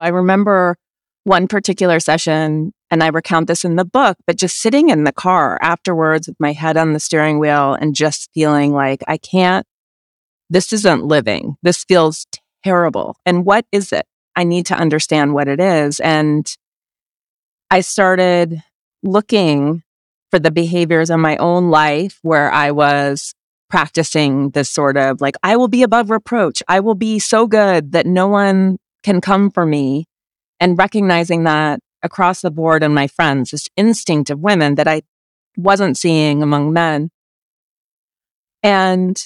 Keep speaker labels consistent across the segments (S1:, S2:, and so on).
S1: I remember one particular session, and I recount this in the book, but just sitting in the car afterwards with my head on the steering wheel and just feeling like I can't, this isn't living. This feels terrible. And what is it? I need to understand what it is. And I started looking for the behaviors in my own life where I was practicing this sort of like, I will be above reproach. I will be so good that no one can come for me. And recognizing that across the board in my friends, this instinct of women that I wasn't seeing among men. And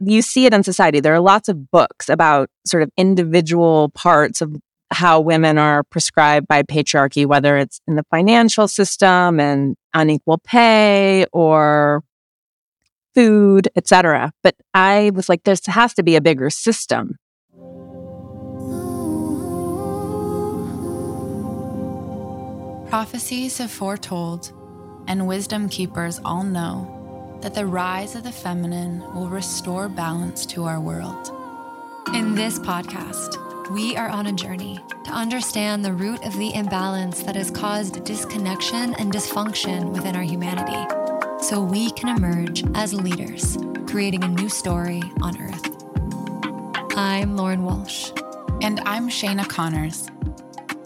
S1: you see it in society. There are lots of books about sort of individual parts of how women are prescribed by patriarchy, whether it's in the financial system and unequal pay or food, etc. But I was like, there has to be a bigger system.
S2: Prophecies have foretold, and wisdom keepers all know that the rise of the feminine will restore balance to our world.
S3: In this podcast, we are on a journey to understand the root of the imbalance that has caused disconnection and dysfunction within our humanity so we can emerge as leaders, creating a new story on Earth. I'm Lauren Walsh.
S2: And I'm Shayna Connors.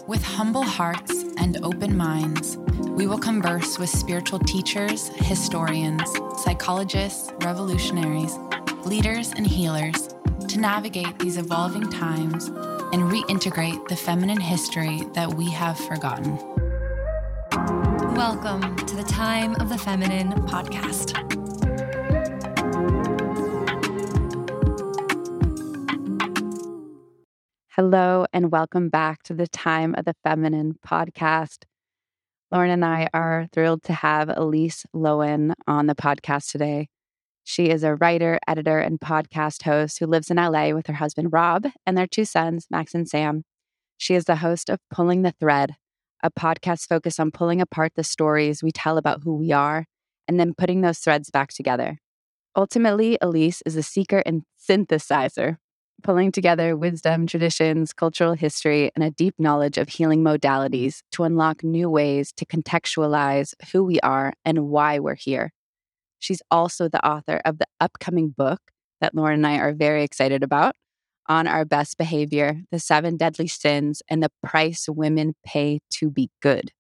S2: With humble hearts and open minds, we will converse with spiritual teachers, historians, psychologists, revolutionaries, leaders, and healers to navigate these evolving times and reintegrate the feminine history that we have forgotten.
S3: Welcome to the Time of the Feminine podcast.
S4: Hello, and welcome back to the Time of the Feminine podcast. Lauren and I are thrilled to have Elise Loehnen on the podcast today. She is a writer, editor, and podcast host who lives in LA with her husband, Rob, and their two sons, Max and Sam. She is the host of Pulling the Thread, a podcast focused on pulling apart the stories we tell about who we are and then putting those threads back together. Ultimately, Elise is a seeker and synthesizer, pulling together wisdom, traditions, cultural history, and a deep knowledge of healing modalities to unlock new ways to contextualize who we are and why we're here. She's also the author of the upcoming book that Lauren and I are very excited about on our best behavior, the seven deadly sins, and the price women pay to be good.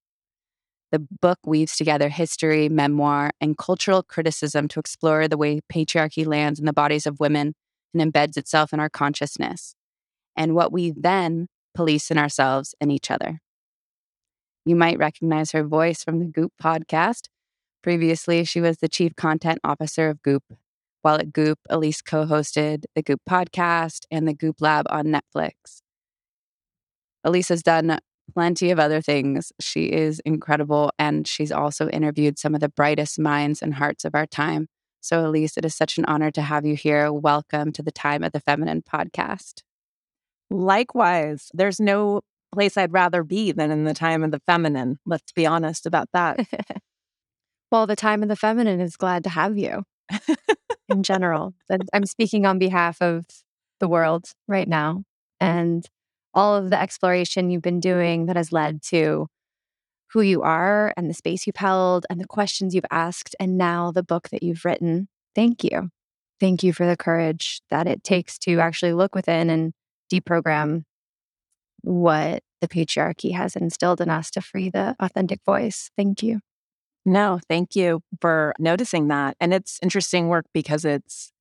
S4: The book weaves together history, memoir, and cultural criticism to explore the way patriarchy lands in the bodies of women and embeds itself in our consciousness, and what we then police in ourselves and each other. You might recognize her voice from the Goop podcast. Previously, she was the chief content officer of Goop. While at Goop, Elise co hosted the Goop podcast and the Goop Lab on Netflix. Elise has done plenty of other things. She is incredible, and she's also interviewed some of the brightest minds and hearts of our time. So, Elise, it is such an honor to have you here. Welcome to the Time of the Feminine podcast.
S1: Likewise, there's no place I'd rather be than in the time of the feminine. Let's be honest about that.
S5: well, the time of the feminine is glad to have you in general. I'm speaking on behalf of the world right now and all of the exploration you've been doing that has led to who you are and the space you've held and the questions you've asked, and now the book that you've written. Thank you. Thank you for the courage that it takes to actually look within and deprogram what the patriarchy has instilled in us to free the authentic voice. Thank you.
S1: No, thank you for noticing that. And it's interesting work because it's,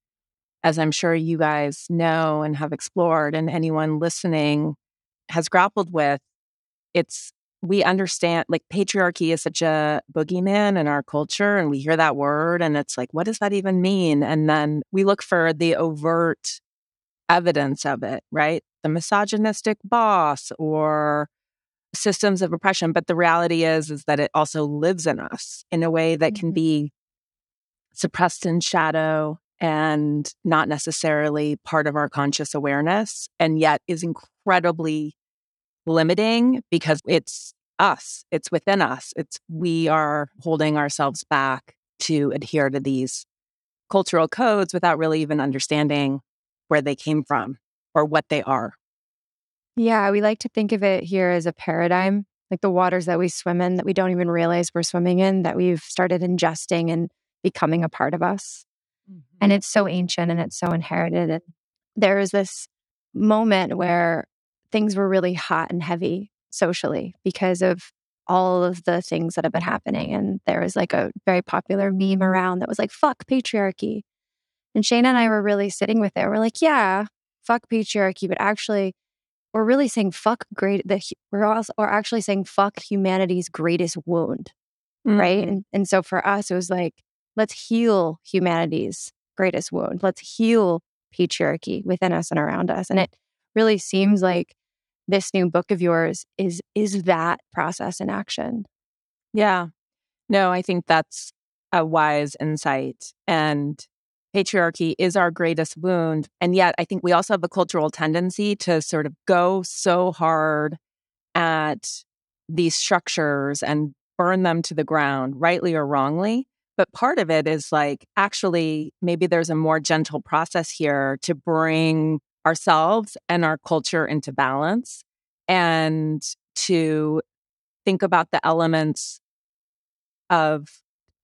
S1: as I'm sure you guys know and have explored, and anyone listening has grappled with, it's we understand like patriarchy is such a boogeyman in our culture and we hear that word and it's like what does that even mean and then we look for the overt evidence of it right the misogynistic boss or systems of oppression but the reality is is that it also lives in us in a way that can mm-hmm. be suppressed in shadow and not necessarily part of our conscious awareness and yet is incredibly limiting because it's us, it's within us. It's we are holding ourselves back to adhere to these cultural codes without really even understanding where they came from or what they are.
S5: Yeah, we like to think of it here as a paradigm, like the waters that we swim in that we don't even realize we're swimming in, that we've started ingesting and becoming a part of us. Mm-hmm. And it's so ancient and it's so inherited. And there is this moment where things were really hot and heavy socially because of all of the things that have been happening. And there was like a very popular meme around that was like, fuck patriarchy. And Shayna and I were really sitting with it. We're like, yeah, fuck patriarchy, but actually, we're really saying fuck great. The, we're also we're actually saying fuck humanity's greatest wound, mm-hmm. right? And, and so for us, it was like, let's heal humanity's greatest wound. Let's heal patriarchy within us and around us. And it really seems like this new book of yours is is that process in action.
S1: Yeah. No, I think that's a wise insight. And patriarchy is our greatest wound. And yet, I think we also have a cultural tendency to sort of go so hard at these structures and burn them to the ground, rightly or wrongly. But part of it is like, actually, maybe there's a more gentle process here to bring ourselves and our culture into balance and to think about the elements of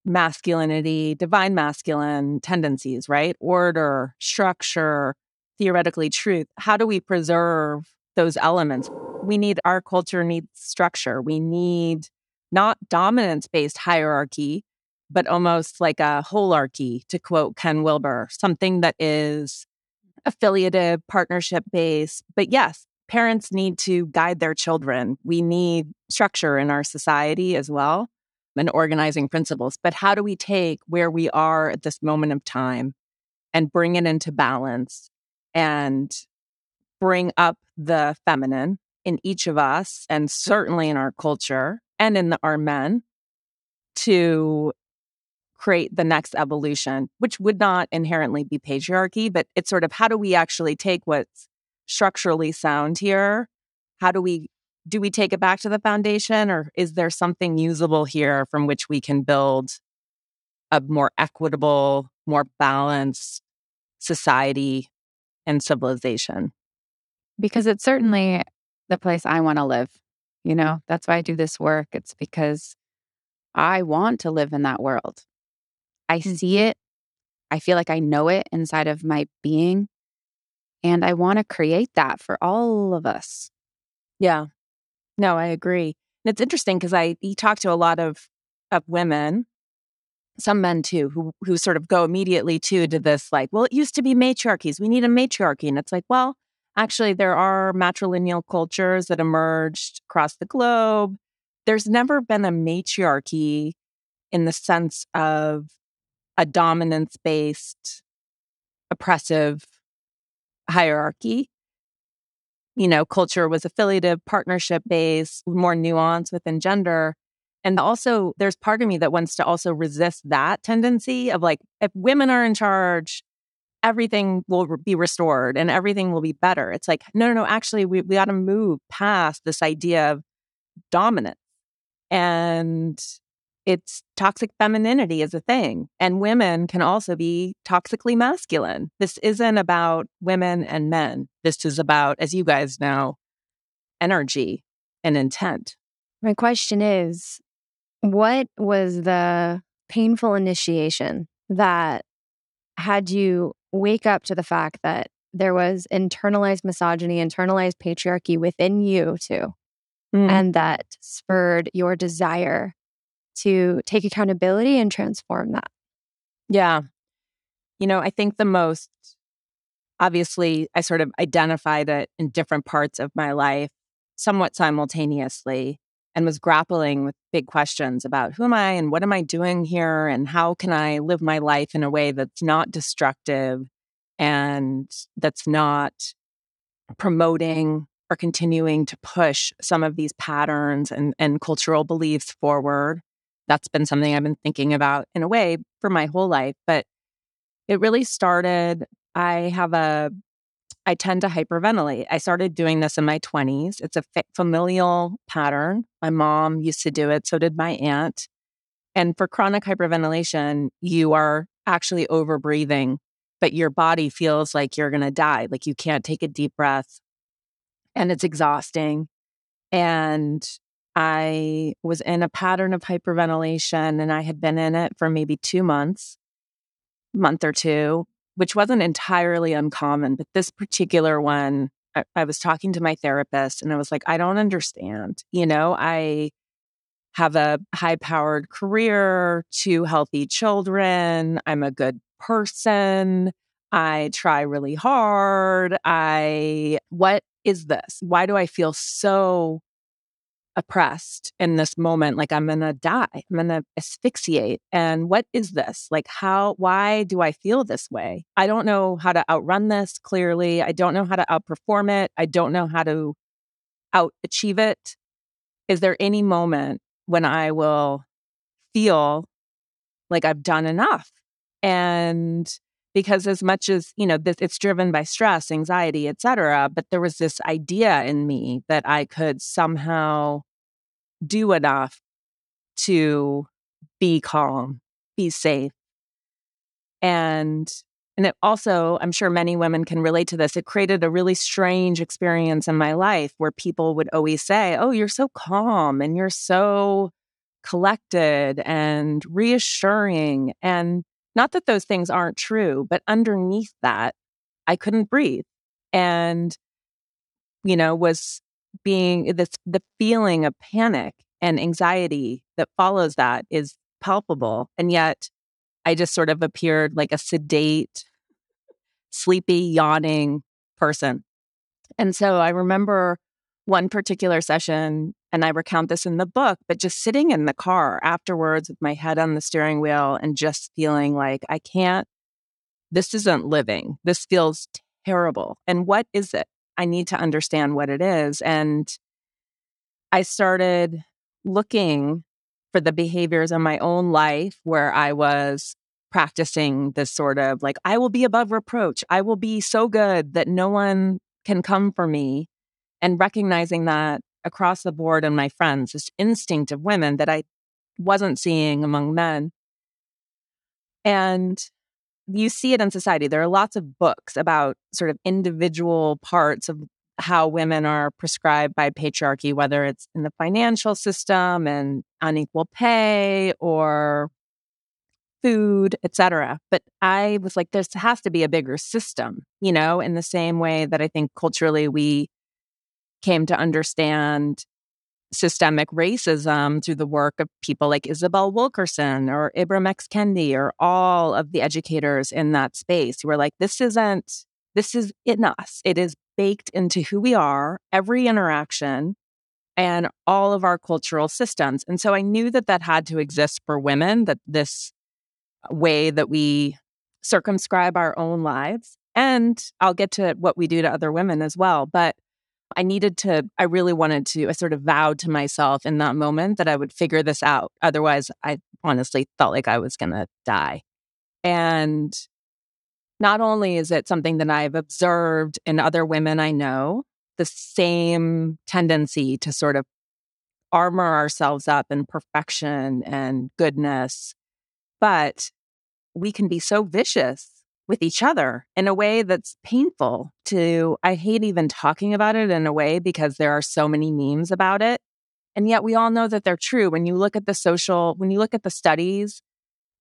S1: masculinity, divine masculine tendencies, right? Order, structure, theoretically truth. How do we preserve those elements? We need our culture needs structure. We need not dominance based hierarchy, but almost like a holarchy, to quote Ken Wilber, something that is affiliative, partnership based. But yes, parents need to guide their children. We need structure in our society as well and organizing principles. But how do we take where we are at this moment of time and bring it into balance and bring up the feminine in each of us and certainly in our culture and in the, our men to create the next evolution, which would not inherently be patriarchy, but it's sort of how do we actually take what's structurally sound here? How do we do we take it back to the foundation or is there something usable here from which we can build a more equitable, more balanced society and civilization?
S4: Because it's certainly the place I want to live. You know, that's why I do this work. It's because I want to live in that world. I see mm-hmm. it. I feel like I know it inside of my being. And I want to create that for all of us.
S1: Yeah. No, I agree. And it's interesting because I you talk to a lot of of women, some men too, who who sort of go immediately to to this like, well, it used to be matriarchies. We need a matriarchy. And it's like, well, actually there are matrilineal cultures that emerged across the globe. There's never been a matriarchy in the sense of a dominance based, oppressive hierarchy. You know, culture was affiliative, partnership based, more nuance within gender. And also, there's part of me that wants to also resist that tendency of like, if women are in charge, everything will be restored and everything will be better. It's like, no, no, no, actually, we, we got to move past this idea of dominance. And it's toxic femininity is a thing. And women can also be toxically masculine. This isn't about women and men. This is about, as you guys know, energy and intent.
S5: My question is what was the painful initiation that had you wake up to the fact that there was internalized misogyny, internalized patriarchy within you too, mm. and that spurred your desire to take accountability and transform that.
S1: Yeah. You know, I think the most obviously, I sort of identified it in different parts of my life somewhat simultaneously and was grappling with big questions about who am I and what am I doing here and how can I live my life in a way that's not destructive and that's not promoting or continuing to push some of these patterns and, and cultural beliefs forward that's been something I've been thinking about in a way for my whole life. But it really started. I have a, I tend to hyperventilate. I started doing this in my 20s. It's a familial pattern. My mom used to do it, so did my aunt. And for chronic hyperventilation, you are actually over breathing, but your body feels like you're going to die, like you can't take a deep breath. and it's exhausting. And I was in a pattern of hyperventilation and I had been in it for maybe two months, month or two, which wasn't entirely uncommon. But this particular one, I, I was talking to my therapist and I was like, I don't understand. You know, I have a high powered career, two healthy children, I'm a good person. I try really hard. I, what is this? Why do I feel so oppressed in this moment? Like I'm to die. I'm to asphyxiate. And what is this? Like, how, why do I feel this way? I don't know how to outrun this clearly. I don't know how to outperform it. I don't know how to out achieve it. Is there any moment when I will feel like I've done enough? And because as much as you know this, it's driven by stress anxiety etc but there was this idea in me that i could somehow do enough to be calm be safe. And and it also i'm sure many women can relate to this it created a really strange experience in my life where people would always say oh you're so calm and you're so collected and reassuring. And not that those things aren't true, but underneath that, I couldn't breathe. And, you know, was being this, the feeling of panic and anxiety that follows that is palpable. And yet I just sort of appeared like a sedate, sleepy, yawning person. And so I remember one particular session, and I recount this in the book, but just sitting in the car afterwards with my head on the steering wheel and just feeling like I can't, this isn't living. This feels terrible. And what is it? I need to understand what it is. And I started looking for the behaviors in my own life where I was practicing this sort of like, I will be above reproach. I will be so good that no one can come for me and recognizing that across the board in my friends, this instinct of women that I wasn't seeing among men. And you see it in society. There are lots of books about sort of individual parts of how women are prescribed by patriarchy, whether it's in the financial system and unequal pay or food, etc. But I was like, there has to be a bigger system, you know, in the same way that I think culturally we came to understand systemic racism through the work of people like Isabel Wilkerson or Ibram X. Kendi or all of the educators in that space who were like, this isn't, this is in us. It is baked into who we are, every interaction, and all of our cultural systems. And so I knew that that had to exist for women, that this way that we circumscribe our own lives. And I'll get to what we do to other women as well. But I needed to, I really wanted to, I sort of vowed to myself in that moment that I would figure this out. Otherwise, I honestly felt like I was going to die. And not only is it something that I've observed in other women I know, the same tendency to sort of armor ourselves up in perfection and goodness, but we can be so vicious with each other in a way that's painful to I hate even talking about it in a way because there are so many memes about it. And yet we all know that they're true. When you look at the social, when you look at the studies,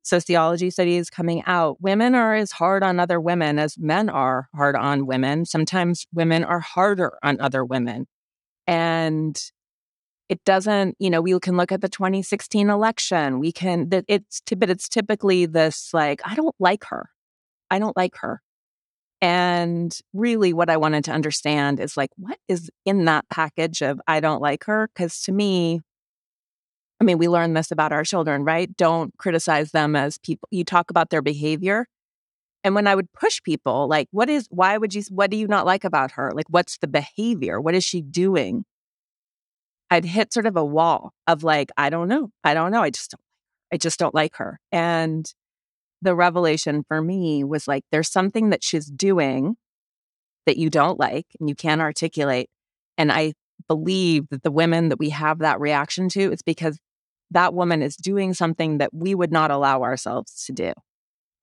S1: sociology studies coming out, women are as hard on other women as men are hard on women. Sometimes women are harder on other women. And it doesn't, you know, we can look at the 2016 election. We can, that it's, but it's typically this like, I don't like her. I don't like her. And really, what I wanted to understand is like, what is in that package of I don't like her? Because to me, I mean, we learn this about our children, right? Don't criticize them as people. You talk about their behavior. And when I would push people, like, what is, why would you, what do you not like about her? Like, what's the behavior? What is she doing? I'd hit sort of a wall of like, I don't know. I don't know. I just don't, I just don't like her. And the revelation for me was like, there's something that she's doing that you don't like and you can't articulate. And I believe that the women that we have that reaction to, it's because that woman is doing something that we would not allow ourselves to do.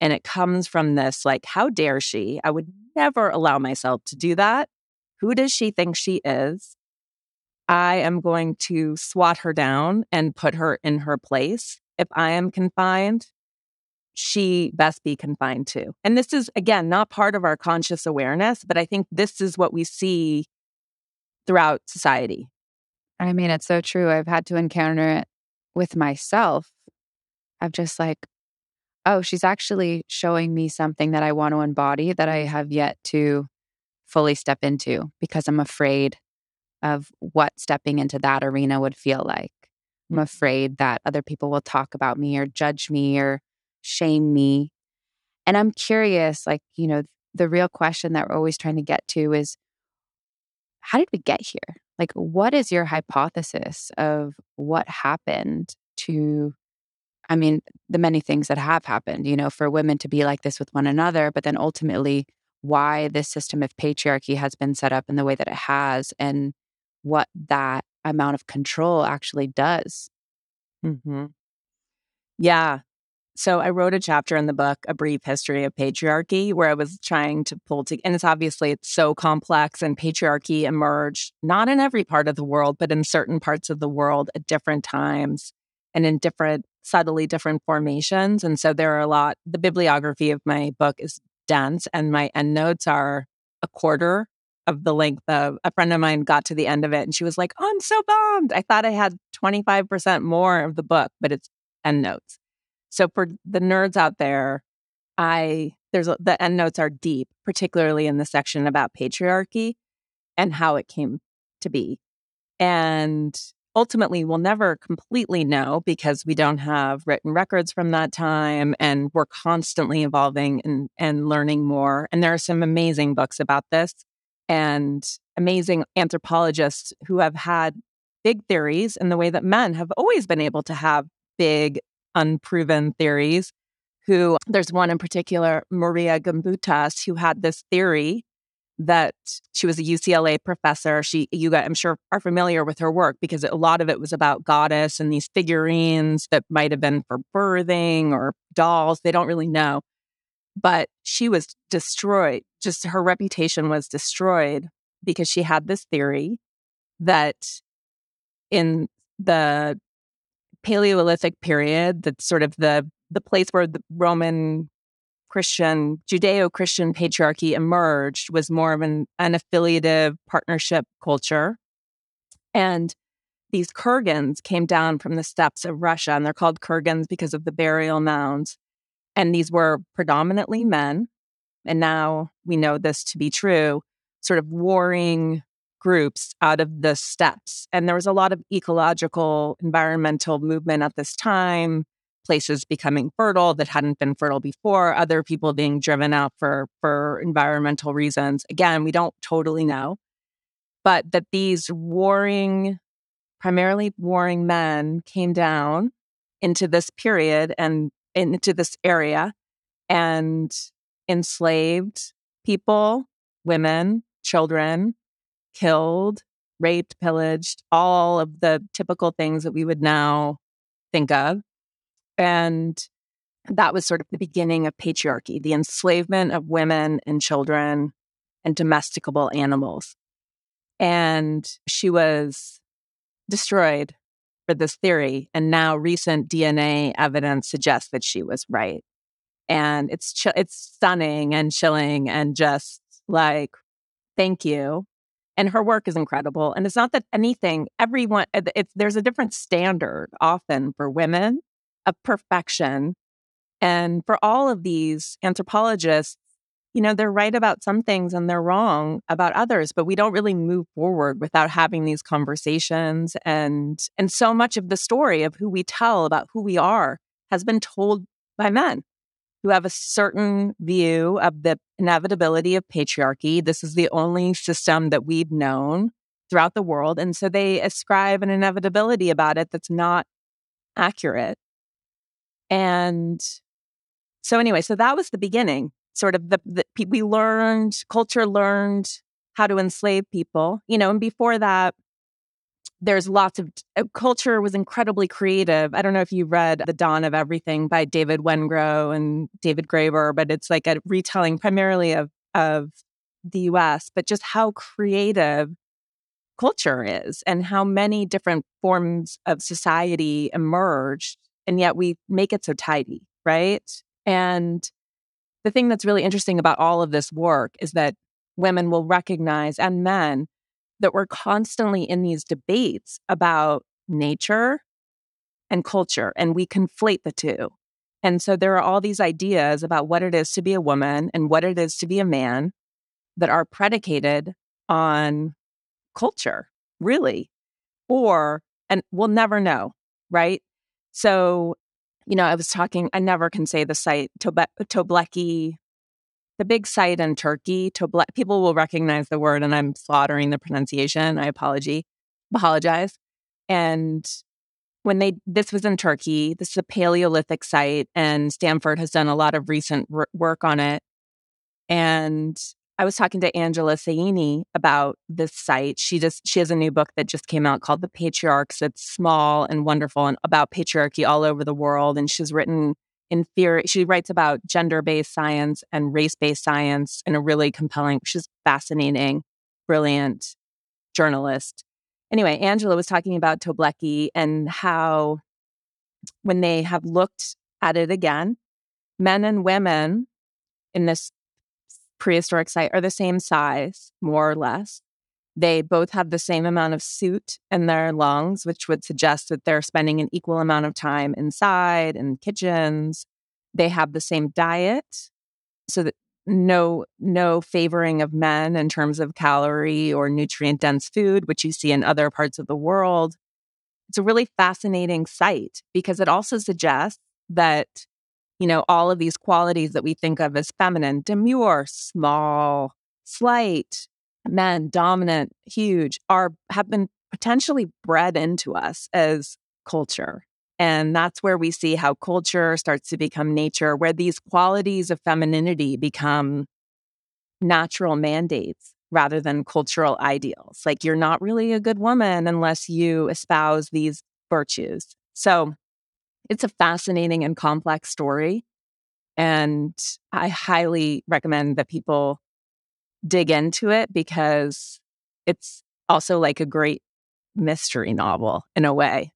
S1: And it comes from this like, how dare she? I would never allow myself to do that. Who does she think she is? I am going to swat her down and put her in her place. If I am confined, she best be confined to. And this is, again, not part of our conscious awareness, but I think this is what we see throughout society.
S4: I mean, it's so true. I've had to encounter it with myself. I've just like, oh, she's actually showing me something that I want to embody that I have yet to fully step into because I'm afraid of what stepping into that arena would feel like. I'm mm-hmm. afraid that other people will talk about me or judge me or shame me. And I'm curious, like, you know, the real question that we're always trying to get to is how did we get here? Like, what is your hypothesis of what happened to, I mean, the many things that have happened, you know, for women to be like this with one another, but then ultimately why this system of patriarchy has been set up in the way that it has and what that amount of control actually does.
S1: Mm-hmm. Yeah. So I wrote a chapter in the book, A Brief History of Patriarchy, where I was trying to pull together, and it's obviously it's so complex and patriarchy emerged not in every part of the world, but in certain parts of the world at different times and in different, subtly different formations. And so there are a lot, the bibliography of my book is dense and my endnotes are a quarter of the length of a friend of mine got to the end of it and she was like, Oh, I'm so bummed. I thought I had 25% more of the book, but it's endnotes. So for the nerds out there, I there's a, the endnotes are deep, particularly in the section about patriarchy and how it came to be. And ultimately we'll never completely know because we don't have written records from that time and we're constantly evolving and, and learning more. And there are some amazing books about this and amazing anthropologists who have had big theories in the way that men have always been able to have big unproven theories. Who there's one in particular, Marija Gimbutas, who had this theory that she was a UCLA professor. She, you got, I'm sure, are familiar with her work because a lot of it was about goddess and these figurines that might have been for birthing or dolls. They don't really know. But she was destroyed. Just her reputation was destroyed because she had this theory that in the Paleolithic period, that's sort of the the place where the Roman Christian, Judeo Christian patriarchy emerged was more of an, an affiliative partnership culture. And these kurgans came down from the steppes of Russia, and they're called kurgans because of the burial mounds. And these were predominantly men. And now we know this to be true, sort of warring groups out of the steppes. And there was a lot of ecological, environmental movement at this time, places becoming fertile that hadn't been fertile before, other people being driven out for, for environmental reasons. Again, we don't totally know. But that these warring, primarily warring men came down into this period and into this area and enslaved people, women, children, killed, raped, pillaged, all of the typical things that we would now think of. And that was sort of the beginning of patriarchy, the enslavement of women and children and domesticable animals. And she was destroyed for this theory. And now recent DNA evidence suggests that she was right. And it's it's stunning and chilling and just like, thank you and her work is incredible. And it's not that anything, everyone, eh, it's, there's a different standard often for women of perfection. And for all of these anthropologists, you know, they're right about some things and they're wrong about others, but we don't really move forward without having these conversations. And, and so much of the story of who we tell about who we are has been told by men who have a certain view of the inevitability of patriarchy. This is the only system that we've known throughout the world. And so they ascribe an inevitability about it that's not accurate. And so, anyway, so that was the beginning. Sort of the, the we learned, culture learned how to enslave people, you know, and before that, there's lots of uh, culture was incredibly creative. I don't know if you read The Dawn of Everything by David Wengrow and David Graeber, but it's like a retelling primarily of of the US, but just how creative culture is and how many different forms of society emerged. And yet we make it so tidy, right? And the thing that's really interesting about all of this work is that women will recognize and men that we're constantly in these debates about nature and culture, and we conflate the two. And so there are all these ideas about what it is to be a woman and what it is to be a man that are predicated on culture, really. Or, and we'll never know, right? So, you know, I was talking, I never can say the site, Tobe- Tobleki, the big site in Turkey. Toble- people will recognize the word, and I'm slaughtering the pronunciation. I apology, apologize. And when they this was in Turkey. This is a Paleolithic site, and Stanford has done a lot of recent r- work on it. And I was talking to Angela Saini about this site. She just she has a new book that just came out called The Patriarchs. It's small and wonderful and about patriarchy all over the world. And she's written in theory, she writes about gender-based science and race-based science in a really compelling, she's fascinating, brilliant journalist anyway, Angela was talking about Toblecki and how when they have looked at it again, men and women in this prehistoric site are the same size, more or less. They both have the same amount of soot in their lungs, which would suggest that they're spending an equal amount of time inside in kitchens. They have the same diet. So that no no favoring of men in terms of calorie or nutrient dense food which you see in other parts of the world it's a really fascinating site because it also suggests that you know all of these qualities that we think of as feminine demure small slight men dominant huge are have been potentially bred into us as culture and that's where we see how culture starts to become nature, where these qualities of femininity become natural mandates rather than cultural ideals. Like you're not really a good woman unless you espouse these virtues. So it's a fascinating and complex story. And I highly recommend that people dig into it because it's also like a great mystery novel in a way.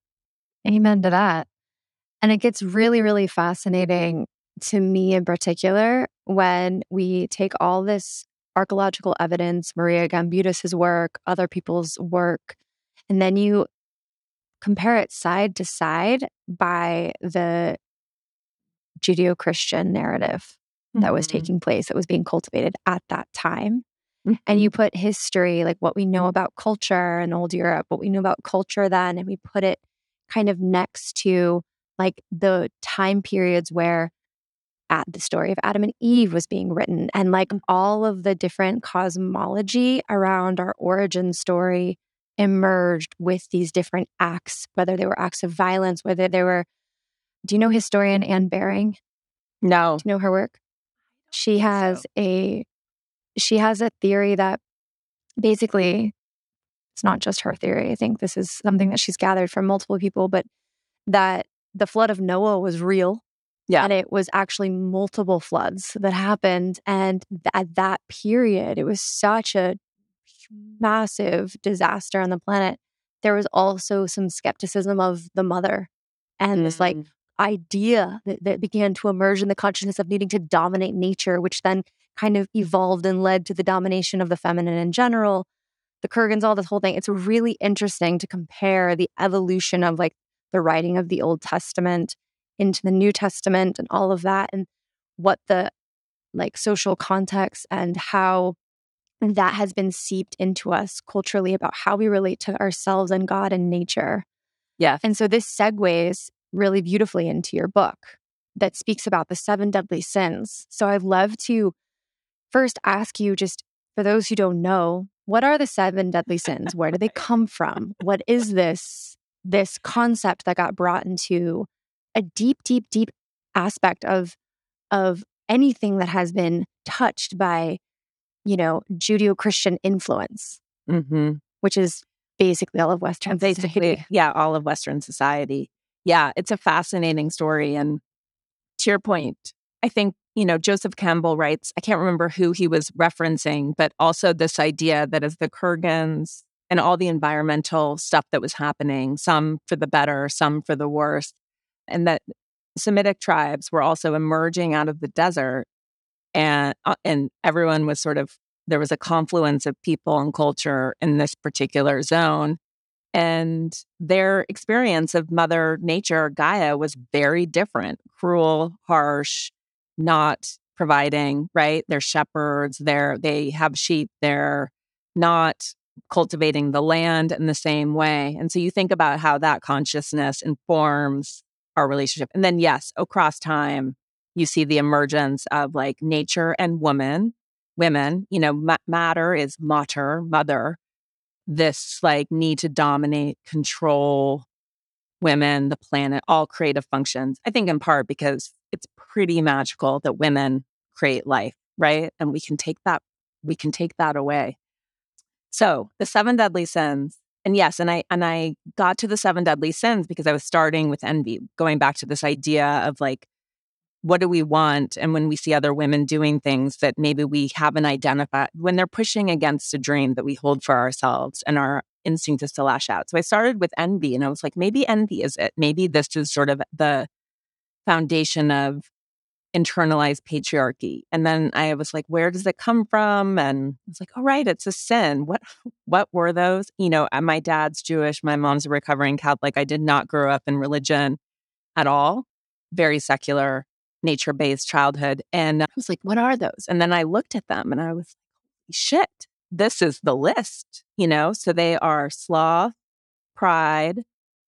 S5: Amen to that. And it gets really, really fascinating to me in particular when we take all this archaeological evidence, Marija Gimbutas' work, other people's work, and then you compare it side to side by the Judeo Christian narrative mm-hmm. that was mm-hmm. taking place, that was being cultivated at that time. Mm-hmm. And you put history, like what we know about culture in old Europe, what we knew about culture then, and we put it kind of next to like the time periods where at the story of Adam and Eve was being written and like mm. all of the different cosmology around our origin story emerged with these different acts, whether they were acts of violence, whether they were. Do you know historian Anne Baring?
S1: No.
S5: Do you know her work? She has so. a she has a theory that basically it's not just her theory. I think this is something that she's gathered from multiple people, but that the flood of Noah was real.
S1: Yeah.
S5: And it was actually multiple floods that happened. And th- at that period, it was such a massive disaster on the planet. There was also some skepticism of the mother and mm. this like mm. Idea that, that began to emerge in the consciousness of needing to dominate nature, which then kind of evolved and led to the domination of the feminine in general the Kurgans, all this whole thing. It's really interesting to compare the evolution of like the writing of the Old Testament into the New Testament and all of that and what the like social context and how that has been seeped into us culturally about how we relate to ourselves and God and nature.
S1: Yeah.
S5: And so this segues really beautifully into your book that speaks about the seven deadly sins. So I'd love to first ask you just for those who don't know, what are the seven deadly sins? Where do they come from? What is this this concept that got brought into a deep, deep, deep aspect of of anything that has been touched by, you know, Judeo-Christian influence,
S1: mm-hmm.
S5: which is basically all of Western
S1: basically,
S5: society.
S1: Yeah, all of Western society. Yeah, it's a fascinating story. And to your point, I think you know, Joseph Campbell writes, I can't remember who he was referencing, but also this idea that as the Kurgans and all the environmental stuff that was happening, some for the better, some for the worse, and that Semitic tribes were also emerging out of the desert and uh, and everyone was sort of there was a confluence of people and culture in this particular zone and their experience of mother nature gaia was very different. Cruel harsh not providing right? They're shepherds they're they have sheep they're not cultivating the land in the same way and so you think about how that consciousness informs our relationship and then yes across time you see the emergence of like nature and woman women you know ma- matter is mater mother this like need to dominate control women the planet all creative functions i think in part because it's pretty magical that women create life right? And we can take that we can take that away. So the seven deadly sins and yes and i and i got to the seven deadly sins because i was starting with envy going back to this idea of like what do we want? And when we see other women doing things that maybe we haven't identified, when they're pushing against a dream that we hold for ourselves and our instinct is to lash out. So I started with envy and I was like, maybe envy is it. Maybe this is sort of the foundation of internalized patriarchy. And then I was like, where does it come from? And I was like, all right, it's a sin. What what were those? You know, my dad's Jewish, my mom's a recovering Catholic. I did not grow up in religion at all. Very secular nature based childhood. And I was like, what are those? And then I looked at them and I was shit, this is the list, you know? So they are sloth, pride,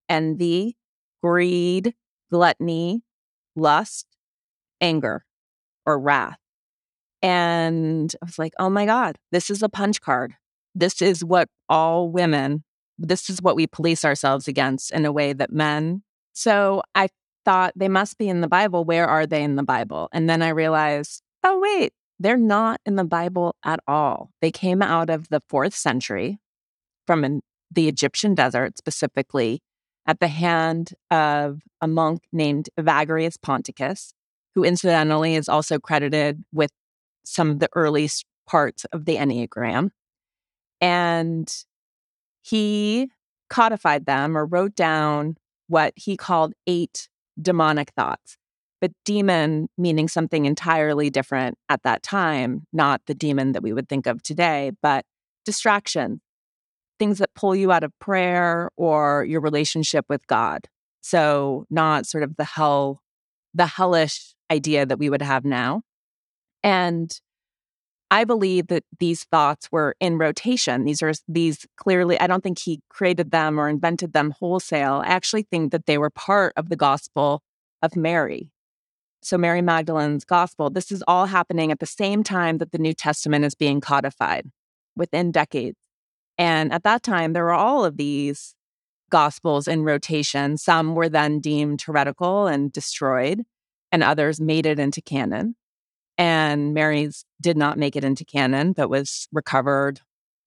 S1: envy, greed, gluttony, lust, anger, or wrath. And I was like, oh my God, this is a punch card. This is what all women, this is what we police ourselves against in a way that men. So I thought they must be in the Bible. Where are they in the Bible? And then I realized, oh, wait, they're not in the Bible at all. They came out of the fourth century from an, the Egyptian desert, specifically at the hand of a monk named Evagrius Ponticus, who incidentally is also credited with some of the earliest parts of the Enneagram. And he codified them or wrote down what he called eight demonic thoughts. But demon meaning something entirely different at that time, not the demon that we would think of today, but distraction, things that pull you out of prayer or your relationship with God. So, not sort of the hell, the hellish idea that we would have now. And I believe that these thoughts were in rotation. These are these clearly, I don't think he created them or invented them wholesale. I actually think that they were part of the gospel of Mary. So, Mary Magdalene's gospel, this is all happening at the same time that the New Testament is being codified within decades. And at that time, there were all of these gospels in rotation. Some were then deemed heretical and destroyed, and others made it into canon and Mary's did not make it into canon, but was recovered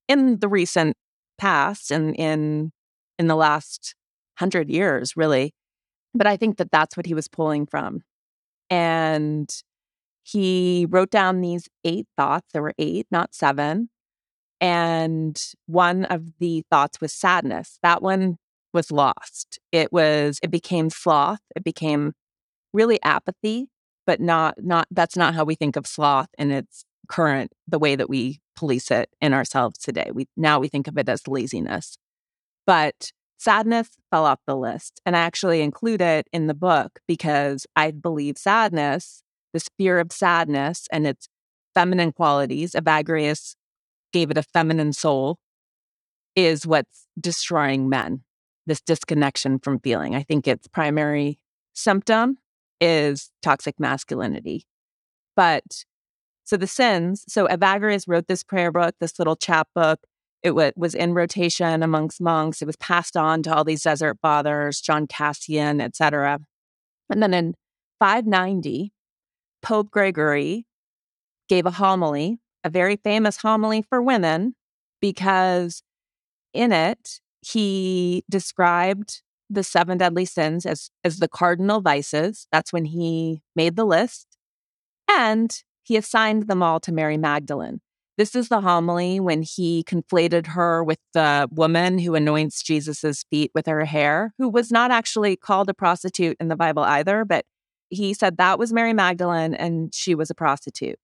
S1: in the recent past and in in the last hundred years, really. But I think that that's what he was pulling from, and he wrote down these eight thoughts. There were eight, not seven. And one of the thoughts was sadness. That one was lost. It was, it became sloth. It became really apathy but not not that's not how we think of sloth in its current the way that we police it in ourselves today. We now we think of it as laziness. But sadness fell off the list. And I actually include it in the book because I believe sadness, this fear of sadness and its feminine qualities, Evagrius gave it a feminine soul, is what's destroying men. This disconnection from feeling. I think its primary symptom is toxic masculinity. But so the sins, so Evagrius wrote this prayer book, this little chapbook. It w- was in rotation amongst monks. It was passed on to all these desert fathers, John Cassian, etc. And then in 590, Pope Gregory gave a homily, a very famous homily for women, because in it, he described the seven deadly sins as as the cardinal vices. That's when he made the list. And he assigned them all to Mary Magdalene. This is the homily when he conflated her with the woman who anoints Jesus's feet with her hair, who was not actually called a prostitute in the Bible either, but he said that was Mary Magdalene and she was a prostitute.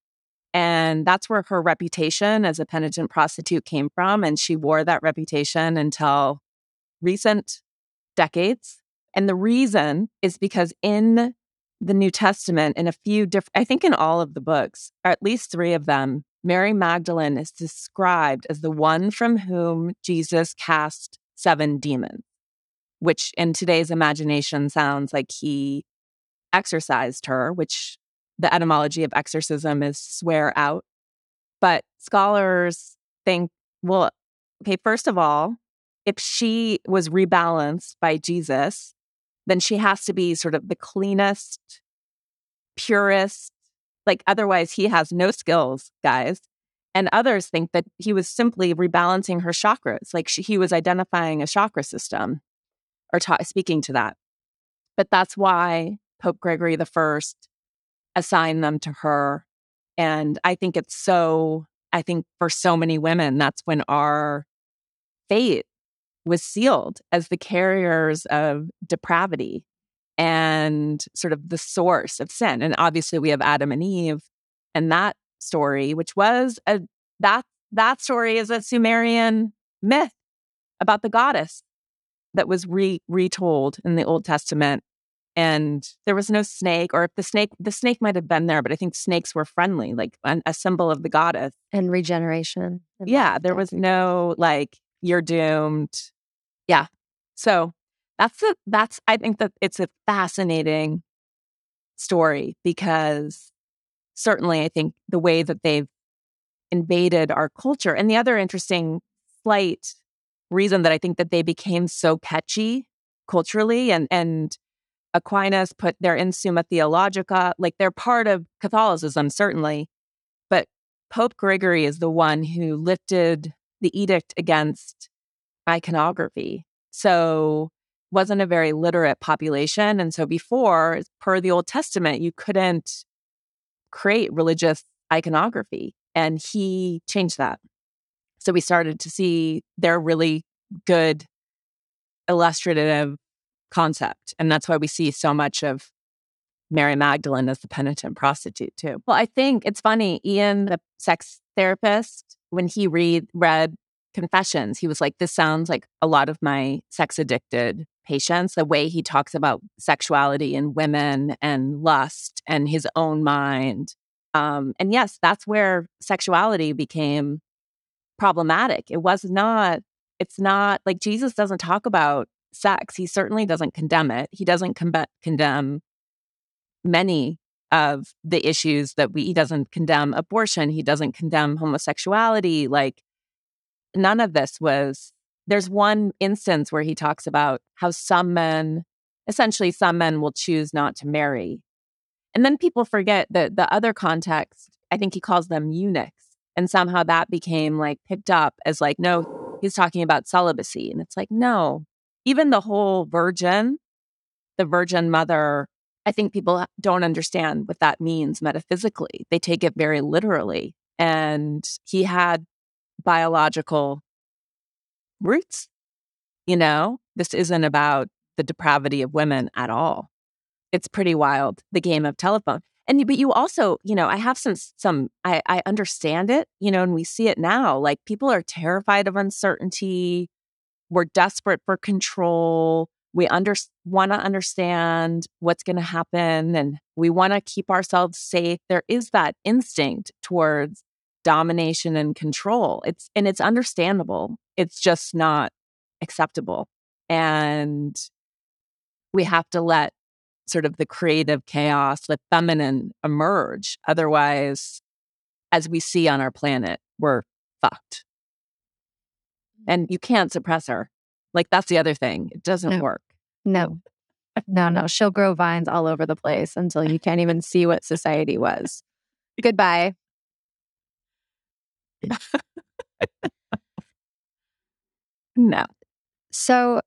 S1: And that's where her reputation as a penitent prostitute came from. And she wore that reputation until recent decades. And the reason is because in the New Testament, in a few different, I think in all of the books, or at least three of them, Mary Magdalene is described as the one from whom Jesus cast seven demons, which in today's imagination sounds like he exorcised her, which the etymology of exorcism is swear out. But scholars think, well, okay, first of all, if she was rebalanced by Jesus, then she has to be sort of the cleanest, purest. Like, otherwise, he has no skills, guys. And others think that he was simply rebalancing her chakras, like she, he was identifying a chakra system or ta- speaking to that. But that's why Pope Gregory the First assign them to her. And I think it's so, I think for so many women, that's when our fate was sealed as the carriers of depravity and sort of the source of sin. And obviously, we have Adam and Eve and that story, which was a that that story is a Sumerian myth about the goddess that was re retold in the Old Testament and there was no snake or if the snake the snake might have been there but i think snakes were friendly like an, a symbol of the goddess.
S5: And regeneration
S1: and yeah there was no like you're doomed yeah so that's a that's i think that it's a fascinating story because certainly i think the way that they've invaded our culture and the other interesting slight reason that i think that they became so catchy culturally and and Aquinas put they're in Summa Theologica, like they're part of Catholicism, certainly. But Pope Gregory is the one who lifted the edict against iconography. So wasn't a very literate population. And so before, per the Old Testament, you couldn't create religious iconography. And he changed that. So we started to see their really good illustrative concept. And that's why we see so much of Mary Magdalene as the penitent prostitute too. Well, I think it's funny. Ian, the sex therapist, when he read read Confessions, he was like, "This sounds like a lot of my sex addicted patients." The way he talks about sexuality and women and lust and his own mind. Um, and yes, that's where sexuality became problematic. It was not. It's not like Jesus doesn't talk about sex. He certainly doesn't condemn it. He doesn't com- condemn many of the issues that we, he doesn't condemn abortion. He doesn't condemn homosexuality. Like, none of this was, there's one instance where he talks about how some men, essentially, some men will choose not to marry. And then people forget that the other context, I think he calls them eunuchs. And somehow that became like picked up as like, no, he's talking about celibacy. And it's like, no, even the whole virgin, the virgin mother, I think people don't understand what that means metaphysically. They take it very literally. And he had biological roots. You know, this isn't about the depravity of women at all. It's pretty wild, the game of telephone. And but you also, you know, I have some some I, I understand it, you know, and we see it now. Like people are terrified of uncertainty we're desperate for control. We under, want to understand what's going to happen and we want to keep ourselves safe. There is that instinct towards domination and control. It's and it's understandable. It's just not acceptable. And we have to let sort of the creative chaos, the feminine emerge. Otherwise, as we see on our planet, we're fucked and you can't suppress her. Like that's the other thing. It doesn't
S5: no.
S1: work.
S5: No. No, no. She'll grow vines all over the place until you can't even see what society was. Goodbye.
S1: no.
S5: So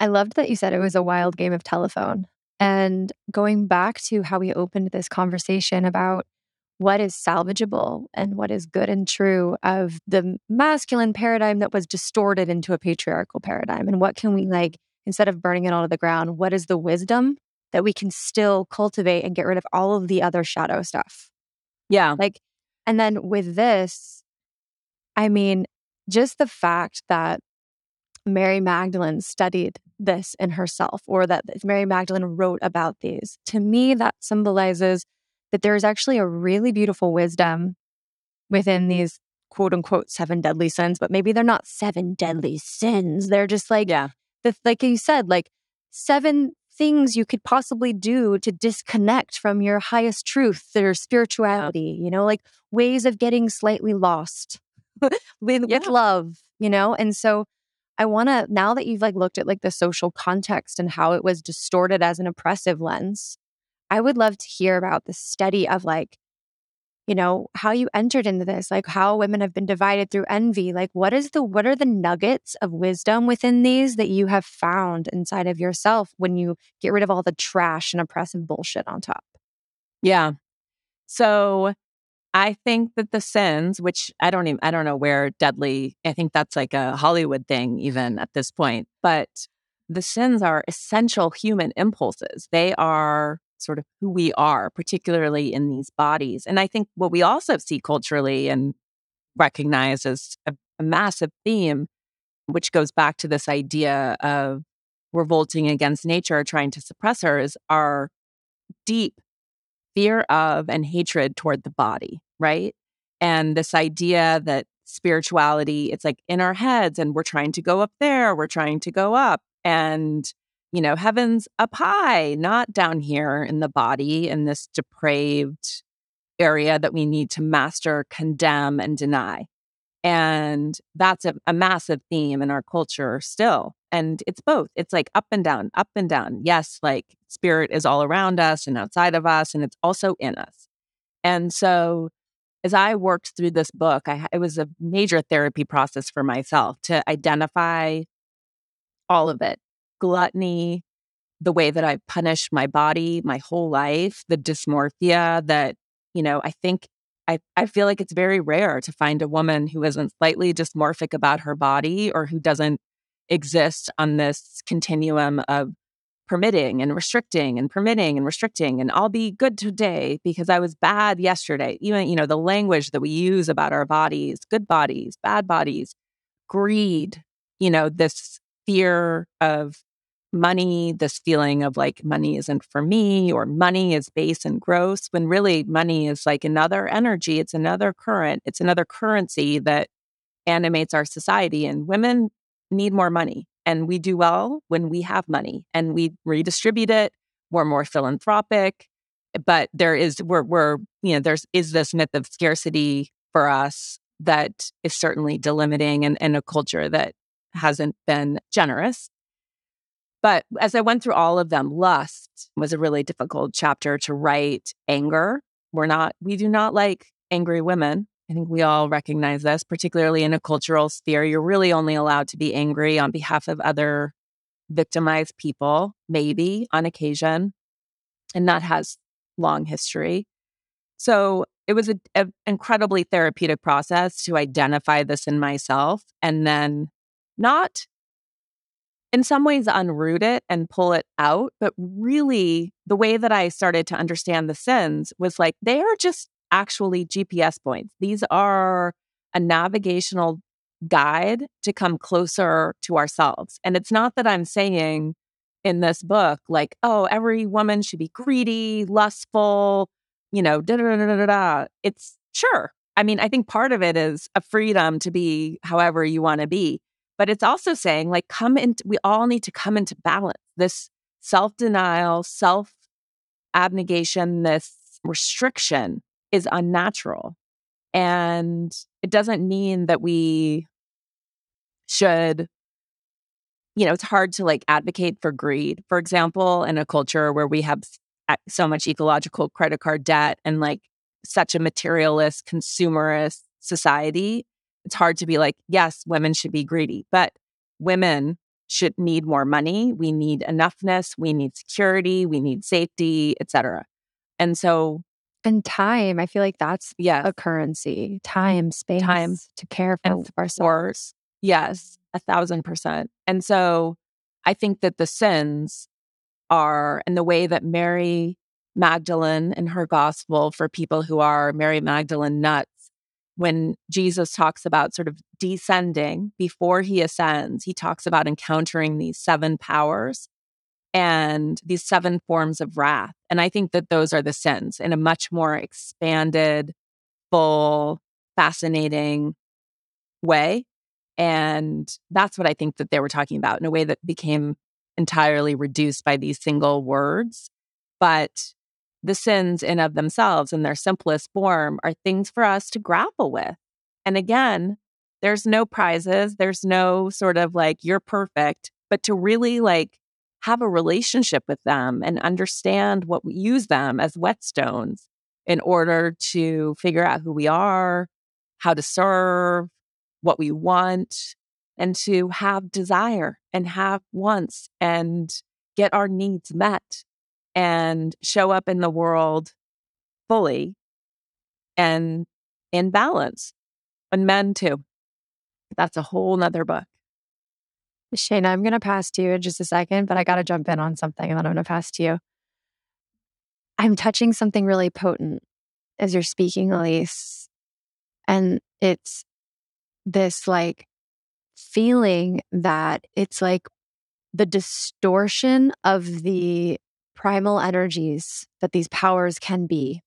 S5: I loved that you said it was a wild game of telephone. And going back to how we opened this conversation about what is salvageable and what is good and true of the masculine paradigm that was distorted into a patriarchal paradigm, and what can we like, instead of burning it all to the ground, what is the wisdom that we can still cultivate and get rid of all of the other shadow stuff?
S1: Yeah.
S5: Like, and then with this, I mean, just the fact that Mary Magdalene studied this in herself or that Mary Magdalene wrote about these, to me, that symbolizes that there is actually a really beautiful wisdom within these quote unquote seven deadly sins, but maybe they're not seven deadly sins. They're just like,
S1: yeah.
S5: the, like you said, like seven things you could possibly do to disconnect from your highest truth, their spirituality, you know, like ways of getting slightly lost with,
S1: Yeah.
S5: with love, you know? And so I want to, now that you've like looked at like the social context and how it was distorted as an oppressive lens, I would love to hear about the study of like, you know, how you entered into this, like how women have been divided through envy. Like, what is the, what are the nuggets of wisdom within these that you have found inside of yourself when you get rid of all the trash and oppressive bullshit on top?
S1: Yeah. So I think that the sins, which I don't even I don't know where deadly, I think that's like a Hollywood thing even at this point, but the sins are essential human impulses. They are sort of who we are, particularly in these bodies. And I think what we also see culturally and recognize as a, a massive theme, which goes back to this idea of revolting against nature, trying to suppress her, is our deep fear of and hatred toward the body, right? And this idea that spirituality, it's like in our heads and we're trying to go up there, we're trying to go up. And, you know, heaven's up high, not down here in the body in this depraved area that we need to master, condemn, and deny. And that's a, a massive theme in our culture still. And it's both. It's like up and down, up and down. Yes, like spirit is all around us and outside of us, and it's also in us. And so, as I worked through this book, I, it was a major therapy process for myself to identify all of it gluttony, the way that I punished my body my whole life, the dysmorphia that, you know, I think I, I feel like it's very rare to find a woman who isn't slightly dysmorphic about her body or who doesn't exist on this continuum of permitting and restricting and permitting and restricting and I'll be good today because I was bad yesterday. Even, you know, the language that we use about our bodies, good bodies, bad bodies, greed, you know, this fear of money, this feeling of like money isn't for me or money is base and gross, when really money is like another energy, it's another current, it's another currency that animates our society. And women need more money. And we do well when we have money and we redistribute it. We're more philanthropic. But there is, we're, we're, you know, there's, is this myth of scarcity for us that is certainly delimiting and, and a culture that hasn't been generous. But as I went through all of them, lust was a really difficult chapter to write. Anger, we're not, we do not like angry women. I think we all recognize this, particularly in a cultural sphere. You're really only allowed to be angry on behalf of other victimized people, maybe on occasion. And that has long history. So it was an incredibly therapeutic process to identify this in myself and then not in some ways unroot it and pull it out. But really, the way that I started to understand the sins was like they are just actually GPS points. These are a navigational guide to come closer to ourselves. And it's not that I'm saying in this book, like, oh, every woman should be greedy, lustful, you know, da da da da da da. It's sure. I mean, I think part of it is a freedom to be however you want to be. But it's also saying, like, come into, we all need to come into balance. This self denial, self abnegation, this restriction is unnatural. And it doesn't mean that we should, you know, it's hard to like advocate for greed, for example, in a culture where we have so much ecological credit card debt and like such a materialist, consumerist society. It's hard to be like, yes, women should be greedy, but women should need more money, we need enoughness, we need security, we need safety, etc. And so
S5: and time, I feel like that's
S1: yes,
S5: a currency. Mm-hmm. Time, space,
S1: Time.
S5: to care for
S1: And
S5: ourselves.
S1: Yes, a thousand percent. And so I think that the sins are, and the way that Mary Magdalene and her gospel for people who are Mary Magdalene nuts, when Jesus talks about sort of descending before he ascends, he talks about encountering these seven powers and these seven forms of wrath. And I think that those are the sins in a much more expanded, full, fascinating way. And that's what I think that they were talking about in a way that became entirely reduced by these single words. But the sins in of themselves in their simplest form are things for us to grapple with. And again, there's no prizes, there's no sort of like you're perfect, but to really like have a relationship with them and understand what we use them as whetstones in order to figure out who we are, how to serve, what we want, and to have desire and have wants and get our needs met and show up in the world fully and in balance. And men too. That's a whole nother book.
S5: Shayna, I'm going to pass to you in just a second, but I got to jump in on something and then I'm going to pass to you. I'm touching something really potent as you're speaking, Elise. And it's this like feeling that it's like the distortion of the primal energies that these powers can be,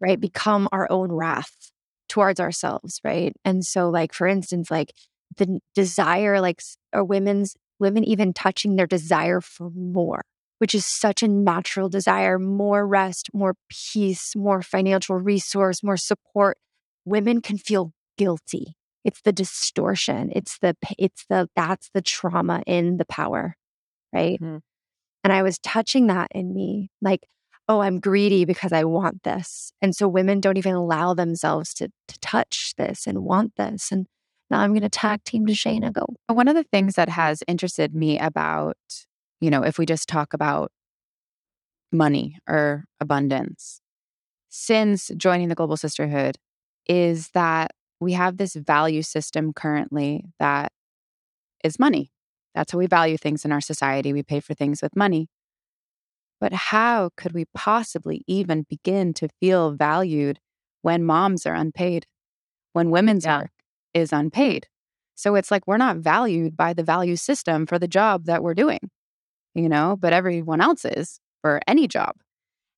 S5: right? Become our own wrath towards ourselves, right? And so, like, for instance, like the desire, like, or women's, women even touching their desire for more, which is such a natural desire more rest, more peace, more financial resource, more support. Women can feel guilty. It's the distortion. It's the, it's the, that's the trauma in the power, right?
S1: Mhm.
S5: And I was touching that in me, like, oh, I'm greedy because I want this. And so women don't even allow themselves to, to touch this and want this. And now I'm going to tag team to Shayna go.
S4: One of the things that has interested me about, you know, if we just talk about money or abundance since joining the Global Sisterhood is that we have this value system currently that is money. That's how we value things in our society. We pay for things with money. But how could we possibly even begin to feel valued when moms are unpaid, when women's
S1: Yeah.
S4: work is unpaid? So it's like we're not valued by the value system for the job that we're doing, you know, but everyone else is for any job.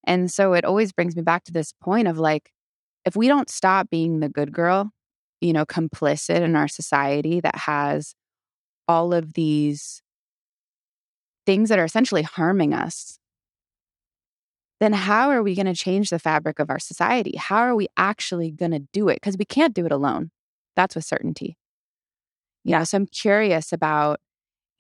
S4: And so it always brings me back to this point of like, if we don't stop being the good girl, you know, complicit in our society that has all of these things that are essentially harming us, then how are we going to change the fabric of our society? How are we actually going to do it? Because we can't do it alone. That's with certainty. Yeah. So I'm curious about,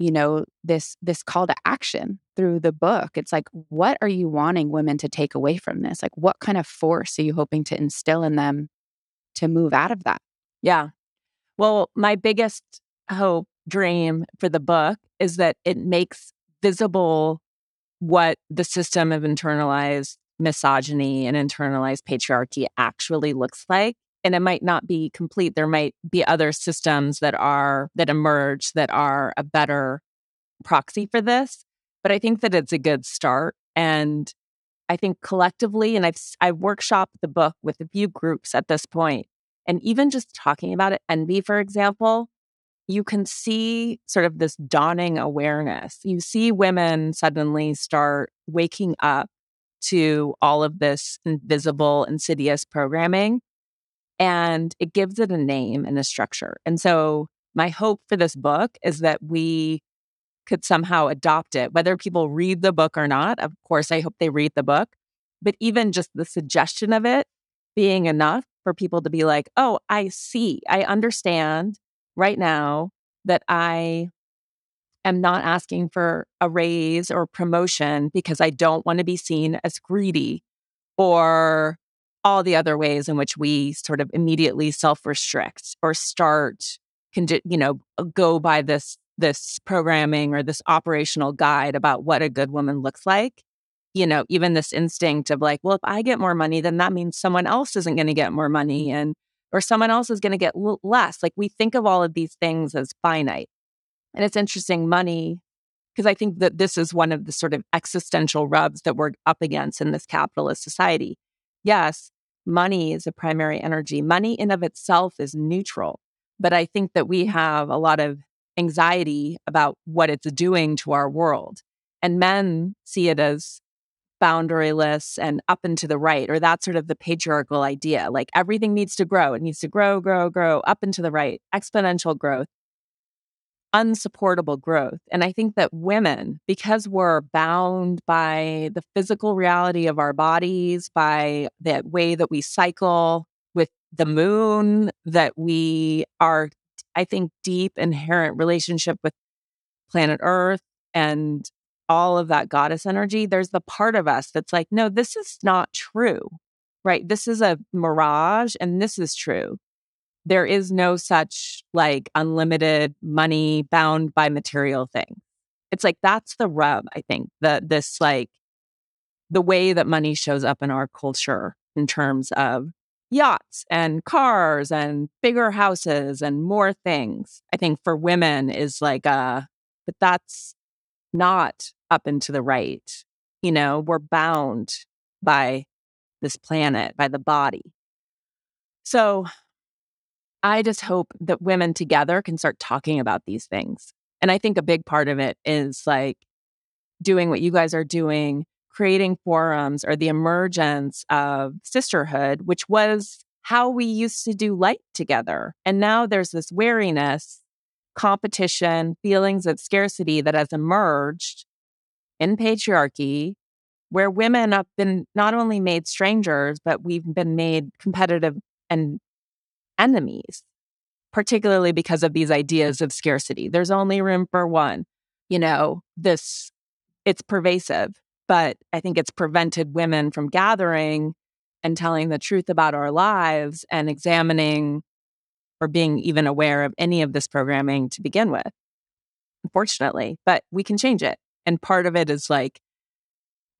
S4: you know, this this call to action through the book. It's like, what are you wanting women to take away from this? Like, what kind of force are you hoping to instill in them to move out of that?
S1: Yeah. Well, my biggest hope, dream for the book is that it makes visible what the system of internalized misogyny and internalized patriarchy actually looks like. And it might not be complete. There might be other systems that are, that emerge that are a better proxy for this. But I think that it's a good start. And I think collectively, and I've, I've workshopped the book with a few groups at this point, and even just talking about it, envy, for example, you can see sort of this dawning awareness. You see women suddenly start waking up to all of this invisible, insidious programming, and it gives it a name and a structure. And so, my hope for this book is that we could somehow adopt it, whether people read the book or not. Of course, I hope they read the book, but even just the suggestion of it being enough for people to be like, oh, I see, I understand right now that I am not asking for a raise or promotion because I don't want to be seen as greedy or all the other ways in which we sort of immediately self restrict or start, condi- you know, uh, go by this this programming or this operational guide about what a good woman looks like. You know, even this instinct of like, well, if I get more money, then that means someone else isn't going to get more money and or someone else is going to get l- less. Like we think of all of these things as finite. And it's interesting money because I think that this is one of the sort of existential rubs that we're up against in this capitalist society. Yes, money is a primary energy. Money in of itself is neutral, but I think that we mm. have a lot of anxiety about what it's doing to our world. And men see it as boundaryless and up and to the right, or that's sort of the patriarchal idea. Like everything needs to grow. It needs to grow, grow, grow, up and to the right, exponential growth, unsupportable growth. And I think that women, because we're bound by the physical reality of our bodies, by the way that we cycle with the moon, that we are I think, deep inherent relationship with planet Earth and all of that goddess energy, there's the part of us that's like, no, this is not true, right? This is a mirage and this is true. There is no such like unlimited money bound by material thing. It's like that's the rub, I think, that this like the way that money shows up in our culture in terms of yachts and cars and bigger houses and more things. I think for women is like uh but that's not up and to the right. You know, we're bound by this planet, by the body. So I just hope that women together can start talking about these things. And I think a big part of it is like doing what you guys are doing, creating forums or the emergence of sisterhood, which was how we used to do light together. And now there's this wariness, competition, feelings of scarcity that has emerged in patriarchy, where women have been not only made strangers, but we've been made competitive and enemies, particularly because of these ideas of scarcity. There's only room for one. You know, this, it's pervasive but I think it's prevented women from gathering and telling the truth about our lives and examining or being even aware of any of this programming to begin with, unfortunately. But we can change it. And part of it is like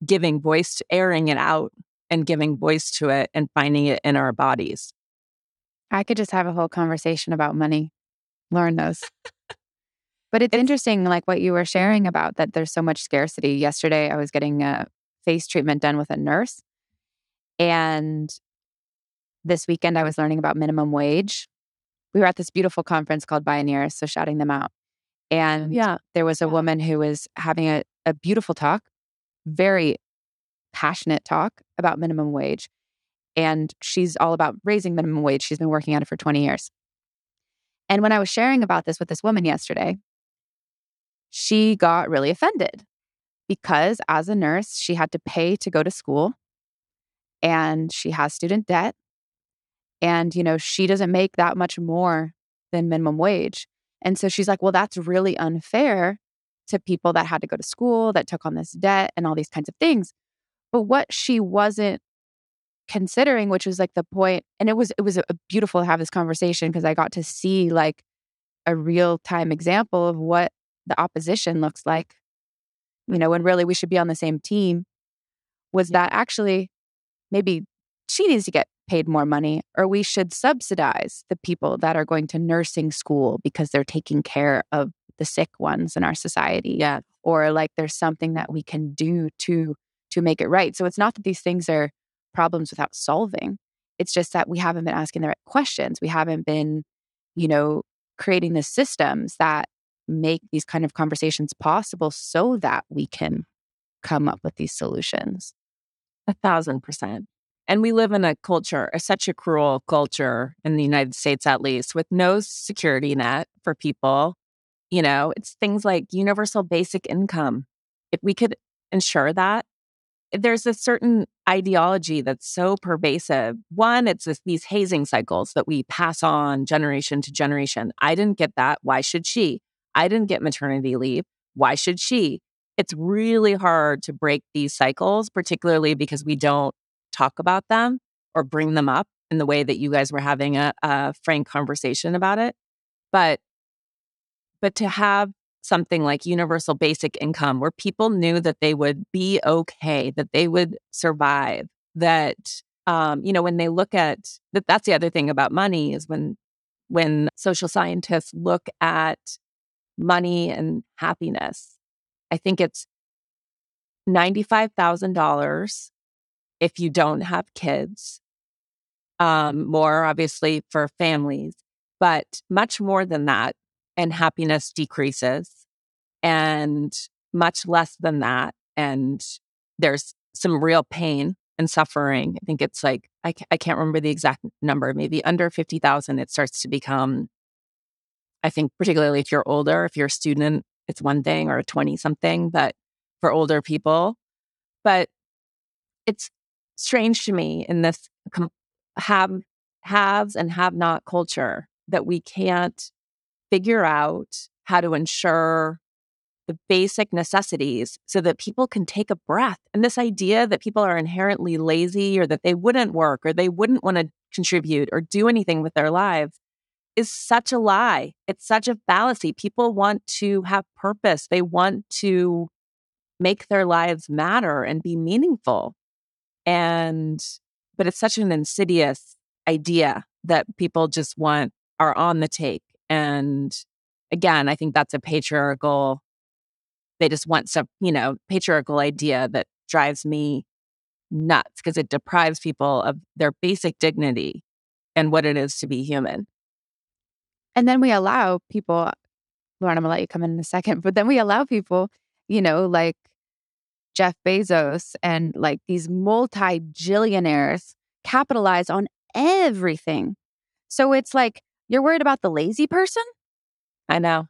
S1: giving voice to airing it out and giving voice to it and finding it in our bodies.
S4: I could just have a whole conversation about money. Lauren knows. But it's, it's, interesting, like what you were sharing about that there's so much scarcity. Yesterday, I was getting a face treatment done with a nurse. And this weekend, I was learning about minimum wage. We were at this beautiful conference called Bioneers, so shouting them out. And yeah, there was a yeah. woman who was having a, a beautiful talk, very passionate talk about minimum wage. And she's all about raising minimum wage. She's been working on it for 20 years. And when I was sharing about this with this woman yesterday, she got really offended because as a nurse, she had to pay to go to school and she has student debt. And, you know, she doesn't make that much more than minimum wage. And so she's like, well, that's really unfair to people that had to go to school, that took on this debt and all these kinds of things. But what she wasn't considering, which was like the point, and it was it was a beautiful to have this conversation because I got to see like a real time example of what the opposition looks like, you know, when really we should be on the same team, was that actually maybe she needs to get paid more money or we should subsidize the people that are going to nursing school because they're taking care of the sick ones in our society.
S1: Yeah.
S4: Or like there's something that we can do to to make it right. So it's not that these things are problems without solving. It's just that we haven't been asking the right questions. We haven't been, you know, creating the systems that make these kind of conversations possible so that we can come up with these solutions.
S1: A thousand percent. And we live in a culture, such a cruel culture in the United States, at least, with no security net for people. You know, it's things like universal basic income. If we could ensure that, there's a certain ideology that's so pervasive. One, it's this, these hazing cycles that we pass on generation to generation. I didn't get that. Why should she? I didn't get maternity leave. Why should she? It's really hard to break these cycles, particularly because we don't talk about them or bring them up in the way that you guys were having a, a frank conversation about it. But but to have something like universal basic income where people knew that they would be okay, that they would survive, that um, you know, when they look at that that's the other thing about money is when when social scientists look at money and happiness, I think it's $95,000 if you don't have kids. Um, more obviously for families, but much more than that. And happiness decreases and much less than that. And there's some real pain and suffering. I think it's like, I, I can't remember the exact number, maybe under 50,000, it starts to become, I think, particularly if you're older, if you're a student, it's one thing or a 20 something, but for older people. But it's strange to me in this have haves and have not culture that we can't figure out how to ensure the basic necessities so that people can take a breath. And this idea that people are inherently lazy or that they wouldn't work or they wouldn't want to contribute or do anything with their lives is such a lie. It's such a fallacy. People want to have purpose, they want to make their lives matter and be meaningful. And, but it's such an insidious idea that people just want, are on the take. And again, I think that's a patriarchal they just want some, you know, patriarchal idea that drives me nuts because it deprives people of their basic dignity and what it is to be human.
S4: And then we allow people, Lauren, I'm gonna let you come in in a second, but then we allow people, you know, like Jeff Bezos and like these multi jillionaires capitalize on everything. So it's like, you're worried about the lazy person?
S1: I know.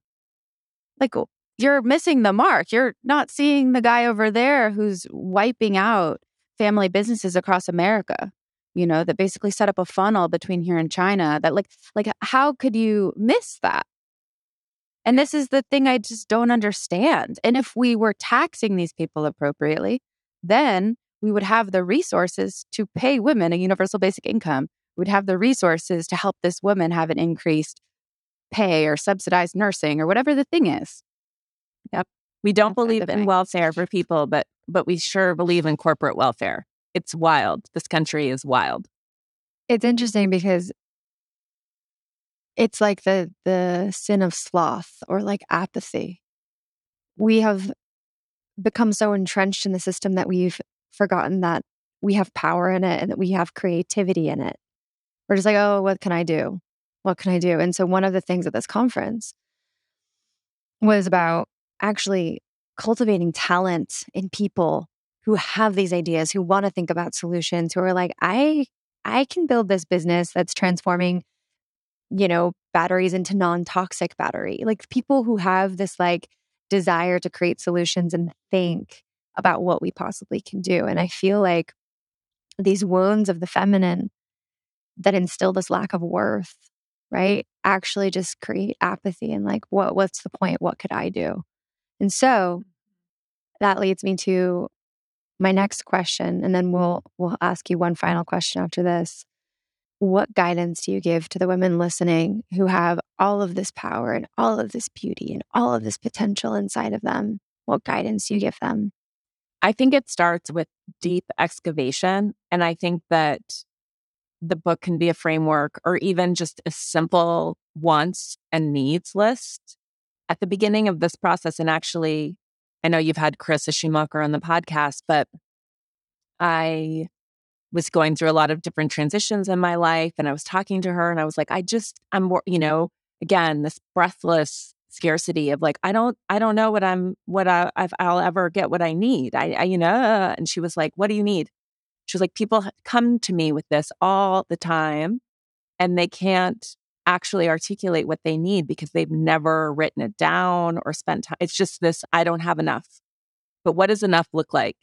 S4: Like, you're missing the mark. You're not seeing the guy over there who's wiping out family businesses across America, you know, that basically set up a funnel between here and China that like like how could you miss that? And this is the thing I just don't understand. And if we were taxing these people appropriately, then we would have the resources to pay women a universal basic income. We'd have the resources to help this woman have an increased pay or subsidized nursing or whatever the thing is.
S1: Yep. We don't believe in welfare for people, but but we sure believe in corporate welfare. It's wild. This country is wild.
S5: It's interesting because it's like the the sin of sloth or like apathy. We have become so entrenched in the system that we've forgotten that we have power in it and that we have creativity in it. We're just like, oh, what can I do? What can I do? And so one of the things at this conference was about actually cultivating talent in people who have these ideas, who want to think about solutions, who are like, I I can build this business that's transforming, you know, batteries into non-toxic battery. Like people who have this like desire to create solutions and think about what we possibly can do. And I feel like these wounds of the feminine that instill this lack of worth, right? Actually just create apathy and like what what's the point? What could I do? And so that leads me to my next question and then we'll we'll ask you one final question after this. What guidance do you give to the women listening who have all of this power and all of this beauty and all of this potential inside of them? What guidance do you give them?
S1: I think it starts with deep excavation. And I think that the book can be a framework or even just a simple wants and needs list at the beginning of this process, and actually, I know you've had Carissa Schumacher on the podcast, but I was going through a lot of different transitions in my life, and I was talking to her, and I was like, I just, I'm, you know, again, this breathless scarcity of like, I don't, I don't know what I'm, what I, if I'll ever get what I need. I, I, you know, and she was like, What do you need? She was like, People come to me with this all the time, and they can't actually articulate what they need because they've never written it down or spent time. It's just this I don't have enough. But what does enough look like?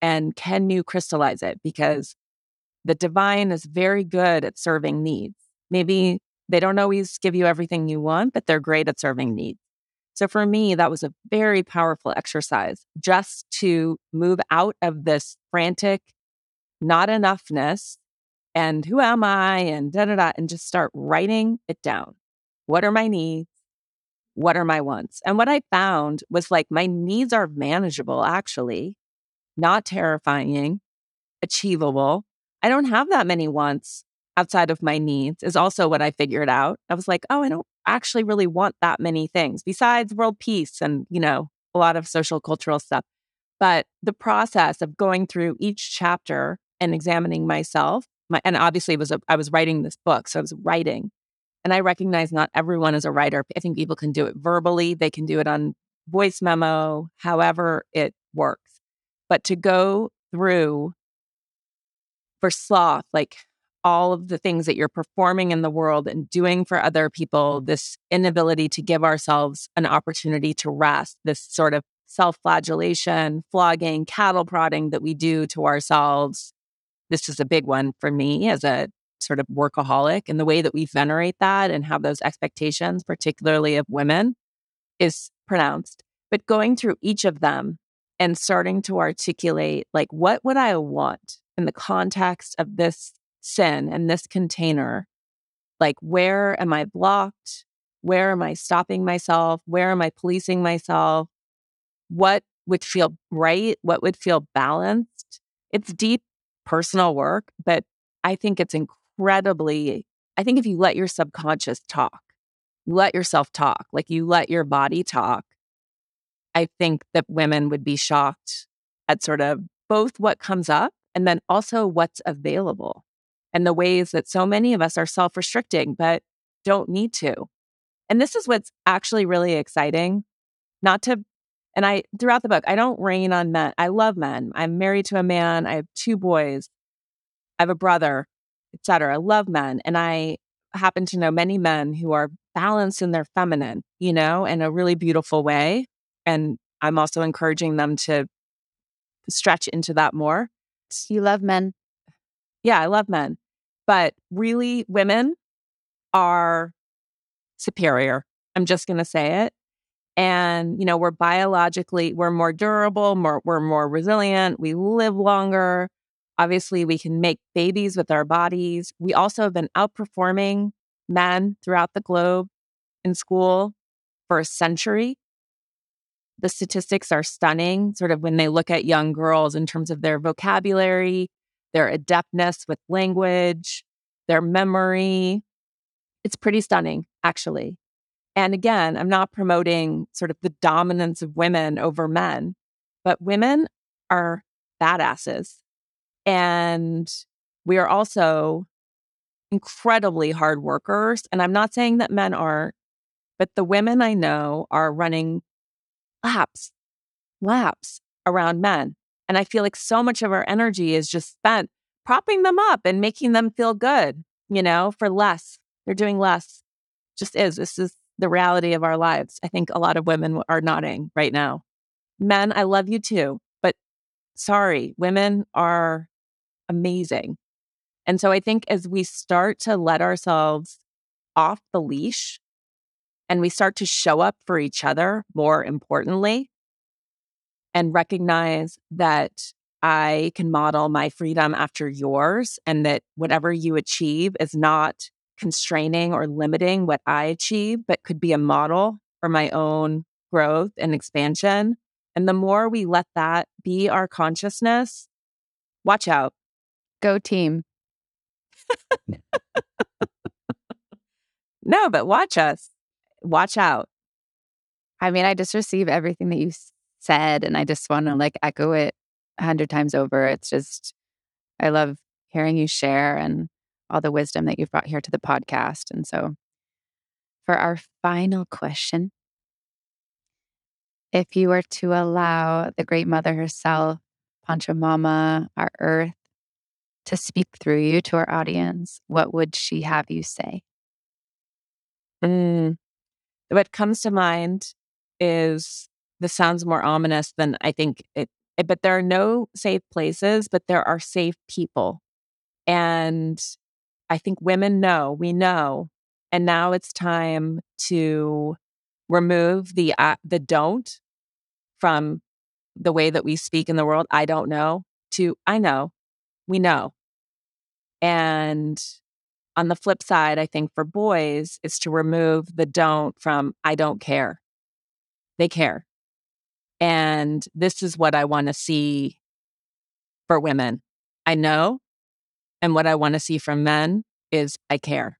S1: And can you crystallize it? Because the divine is very good at serving needs. Maybe they don't always give you everything you want, but they're great at serving needs. So for me, that was a very powerful exercise just to move out of this frantic not enoughness and who am I and da da da and just start writing it down. What are my needs? what are my wants? And what I found was like my needs are manageable, actually, not terrifying, achievable. I don't have that many wants outside of my needs, is also what I figured out. I was like, oh, I don't actually really want that many things besides world peace and, you know, a lot of social cultural stuff. But the process of going through each chapter and examining myself, my, and obviously it was a, I was writing this book, so I was writing, and I recognize not everyone is a writer. I think people can do it verbally, they can do it on voice memo, however it works. But to go through for sloth, like all of the things that you're performing in the world and doing for other people, this inability to give ourselves an opportunity to rest, this sort of self flagellation, flogging, cattle prodding that we do to ourselves. This is a big one for me as a sort of workaholic. And the way that we venerate that and have those expectations, particularly of women, is pronounced. But going through each of them and starting to articulate, like, what would I want in the context of this sin and this container? Like, where am I blocked? Where am I stopping myself? Where am I policing myself? what would feel right, what would feel balanced. It's deep personal work, but I think it's incredibly, I think if you let your subconscious talk, you let yourself talk, like you let your body talk, I think that women would be shocked at sort of both what comes up and then also what's available and the ways that so many of us are self restricting, but don't need to. And this is what's actually really exciting. Not to and I, throughout the book, I don't rain on men. I love men. I'm married to a man. I have two boys. I have a brother, etc. I love men. And I happen to know many men who are balanced in their feminine, you know, in a really beautiful way. And I'm also encouraging them to stretch into that more.
S4: You love men.
S1: Yeah, I love men. But really, women are superior. I'm just going to say it and you know we're biologically we're more durable more we're more resilient we live longer obviously we can make babies with our bodies we also have been outperforming men throughout the globe in school for a century the statistics are stunning sort of when they look at young girls in terms of their vocabulary their adeptness with language their memory it's pretty stunning actually and again, I'm not promoting sort of the dominance of women over men, but women are badasses. And we are also incredibly hard workers. And I'm not saying that men aren't, but the women I know are running laps, laps around men. And I feel like so much of our energy is just spent propping them up and making them feel good, you know, for less. They're doing less. Just is. This is the reality of our lives. I think a lot of women are nodding right now. Men, I love you too, but sorry, women are amazing. And so I think as we start to let ourselves off the leash and we start to show up for each other more importantly and recognize that I can model my freedom after yours and that whatever you achieve is not constraining or limiting what I achieve, but could be a model for my own growth and expansion. And the more we let that be our consciousness, watch out.
S4: Go team.
S1: no, but watch us. Watch out.
S4: I mean, I just receive everything that you said, and I just want to like echo it a hundred times over. It's just, I love hearing you share and all the wisdom that you've brought here to the podcast. And so, for our final question, if you were to allow the great mother herself, Pachamama, our earth, to speak through you to our audience, what would she have you say?
S1: Mm. What comes to mind is this sounds more ominous than I think it, it, but there are no safe places, but there are safe people. And I think women know, we know. And now it's time to remove the uh, the don't from the way that we speak in the world. I don't know to I know. We know. And on the flip side, I think for boys is to remove the don't from I don't care. They care. And this is what I want to see for women. I know. And what I want to see from men is I care.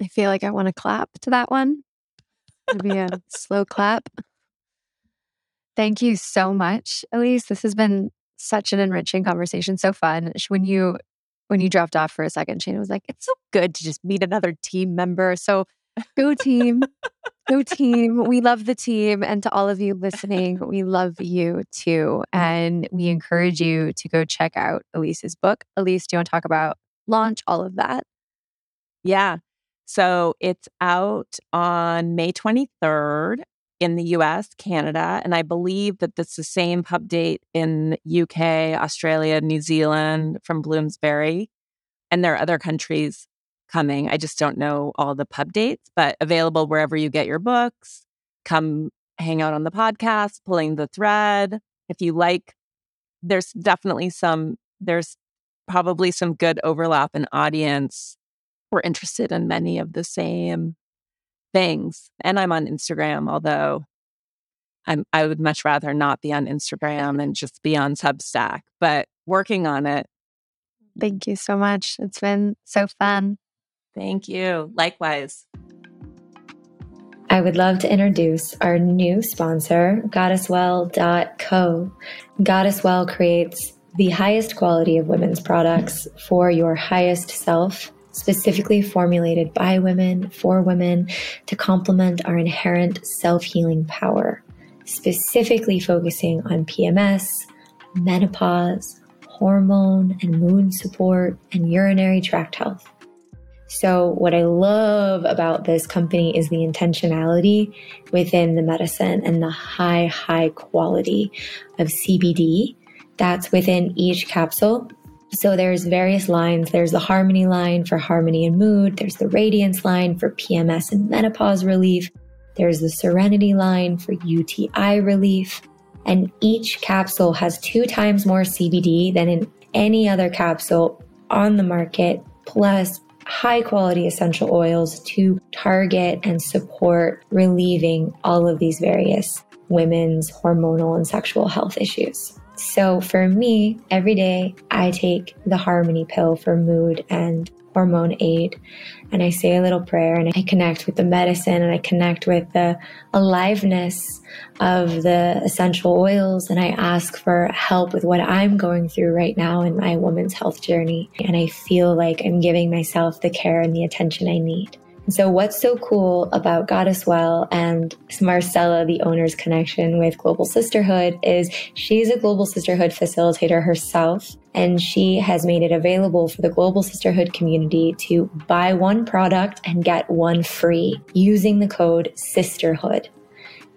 S5: I feel like I want to clap to that one. Maybe a slow clap. Thank you so much, Elise. This has been such an enriching conversation. So fun. When you when you dropped off for a second, Shana was like, "It's so good to just meet another team member." So go team, go team. We love the team, and to all of you listening, we love you too, and we encourage you to go check out Elise's book. Elise, do you want to talk about launch all of that?
S1: Yeah. So it's out on May 23rd in the US, Canada, and I believe that that's the same pub date in UK, Australia, New Zealand from Bloomsbury. And there are other countries coming. I just don't know all the pub dates, but available wherever you get your books. Come hang out on the podcast, pulling the thread. If you like, there's definitely some, there's probably some good overlap in audience. We're interested in many of the same things. And I'm on Instagram, although I'm, I would much rather not be on Instagram and just be on Substack, but working on it.
S5: Thank you so much. It's been so fun.
S1: Thank you. Likewise.
S6: I would love to introduce our new sponsor, goddesswell.co. Goddesswell creates the highest quality of women's products for your highest self specifically formulated by women for women to complement our inherent self healing power, specifically focusing on PMS, menopause, hormone and moon support, and urinary tract health. So, what I love about this company is the intentionality within the medicine and the high, high quality of CBD that's within each capsule so there's various lines. There's the harmony line for harmony and mood. There's the radiance line for PMS and menopause relief. There's the serenity line for UTI relief. And each capsule has two times more CBD than in any other capsule on the market, plus high quality essential oils to target and support relieving all of these various women's hormonal and sexual health issues. So for me, every day I take the harmony pill for mood and hormone aid. And I say a little prayer and I connect with the medicine and I connect with the aliveness of the essential oils. And I ask for help with what I'm going through right now in my woman's health journey. And I feel like I'm giving myself the care and the attention I need. So, what's so cool about Goddess Well and Marcella, the owner's connection with Global Sisterhood, is she's a Global Sisterhood facilitator herself, and she has made it available for the Global Sisterhood community to buy one product and get one free using the code SISTERHOOD.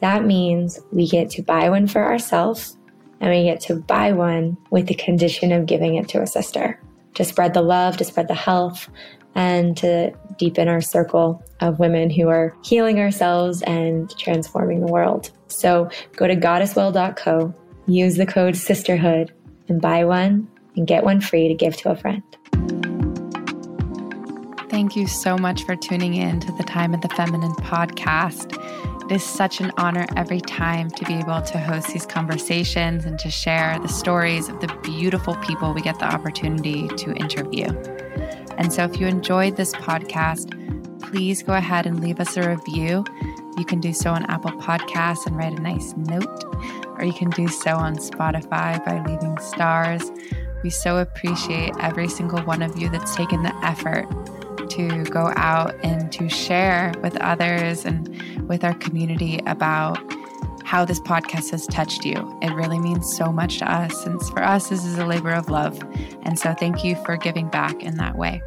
S6: That means we get to buy one for ourselves and we get to buy one with the condition of giving it to a sister to spread the love, to spread the health, and to deepen our circle of women who are healing ourselves and transforming the world. So go to goddesswell.co, use the code sisterhood, and buy one and get one free to give to a friend.
S2: Thank you so much for tuning in to the Time of the Feminine podcast. It is such an honor every time to be able to host these conversations and to share the stories of the beautiful people we get the opportunity to interview. And so if you enjoyed this podcast, please go ahead and leave us a review. You can do so on Apple Podcasts and write a nice note, or you can do so on Spotify by leaving stars. We so appreciate every single one of you that's taken the effort to go out and to share with others and with our community about how this podcast has touched you. It really means so much to us. And for us, this is a labor of love. And so thank you for giving back in that way.